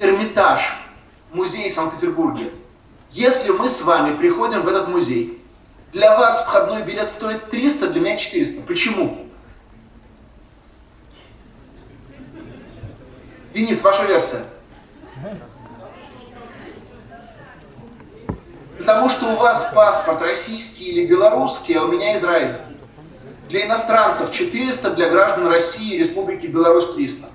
Эрмитаж, музей в Санкт-Петербурге. Если мы с вами приходим в этот музей, для вас входной билет стоит 300, для меня 400. Почему? Денис, ваша версия. Потому что у вас паспорт российский или белорусский, а у меня израильский. Для иностранцев 400, для граждан России и Республики Беларусь 300.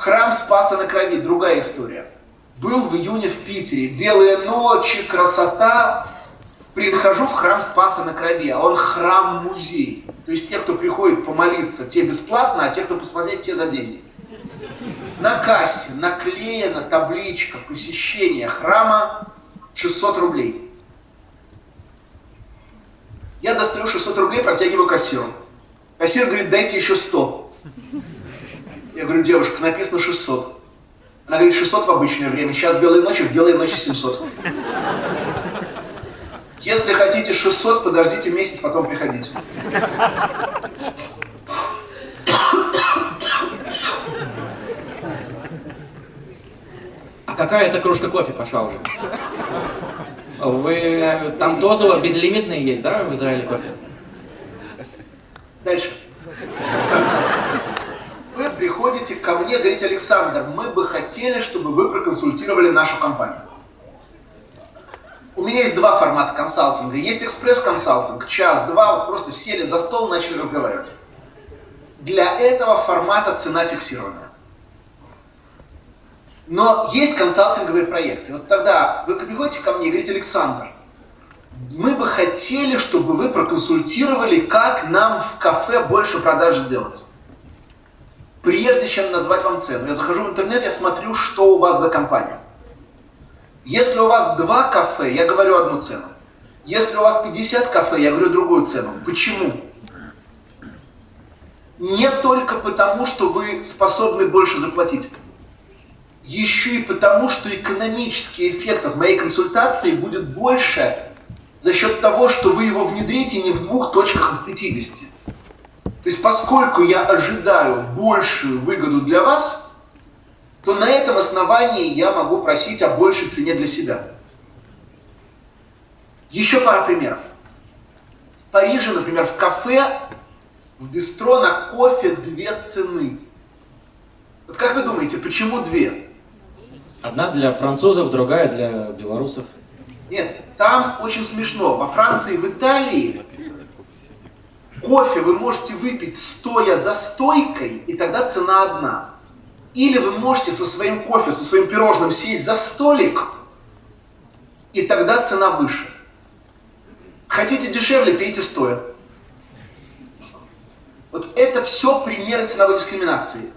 Храм Спаса на Крови, другая история. Был в июне в Питере. Белые ночи, красота. Прихожу в храм Спаса на Крови, а он храм-музей. То есть те, кто приходит помолиться, те бесплатно, а те, кто посмотреть, те за деньги. На кассе наклеена табличка посещения храма 600 рублей. Я достаю 600 рублей, протягиваю кассиру. Кассир говорит, дайте еще 100. Я говорю, девушка, написано 600. Она говорит, 600 в обычное время, сейчас белые ночи, в белые ночи 700. Если хотите 600, подождите месяц, потом приходите. А какая это кружка кофе пошла уже? Вы там дозово безлимитные есть, да, в Израиле кофе? Дальше. Приходите ко мне, говорите, Александр, мы бы хотели, чтобы вы проконсультировали нашу компанию. У меня есть два формата консалтинга. Есть экспресс-консалтинг, час-два, вот просто сели за стол, начали разговаривать. Для этого формата цена фиксированная. Но есть консалтинговые проекты. Вот тогда вы приходите ко мне и говорите, Александр, мы бы хотели, чтобы вы проконсультировали, как нам в кафе больше продаж сделать. Прежде чем назвать вам цену, я захожу в интернет, я смотрю, что у вас за компания. Если у вас два кафе, я говорю одну цену. Если у вас 50 кафе, я говорю другую цену. Почему? Не только потому, что вы способны больше заплатить еще и потому, что экономический эффект от моей консультации будет больше за счет того, что вы его внедрите не в двух точках, а в 50. То есть поскольку я ожидаю большую выгоду для вас, то на этом основании я могу просить о большей цене для себя. Еще пара примеров. В Париже, например, в кафе, в бистро на кофе две цены. Вот как вы думаете, почему две? Одна для французов, другая для белорусов. Нет, там очень смешно. Во Франции и в Италии кофе вы можете выпить стоя за стойкой, и тогда цена одна. Или вы можете со своим кофе, со своим пирожным сесть за столик, и тогда цена выше. Хотите дешевле, пейте стоя. Вот это все примеры ценовой дискриминации.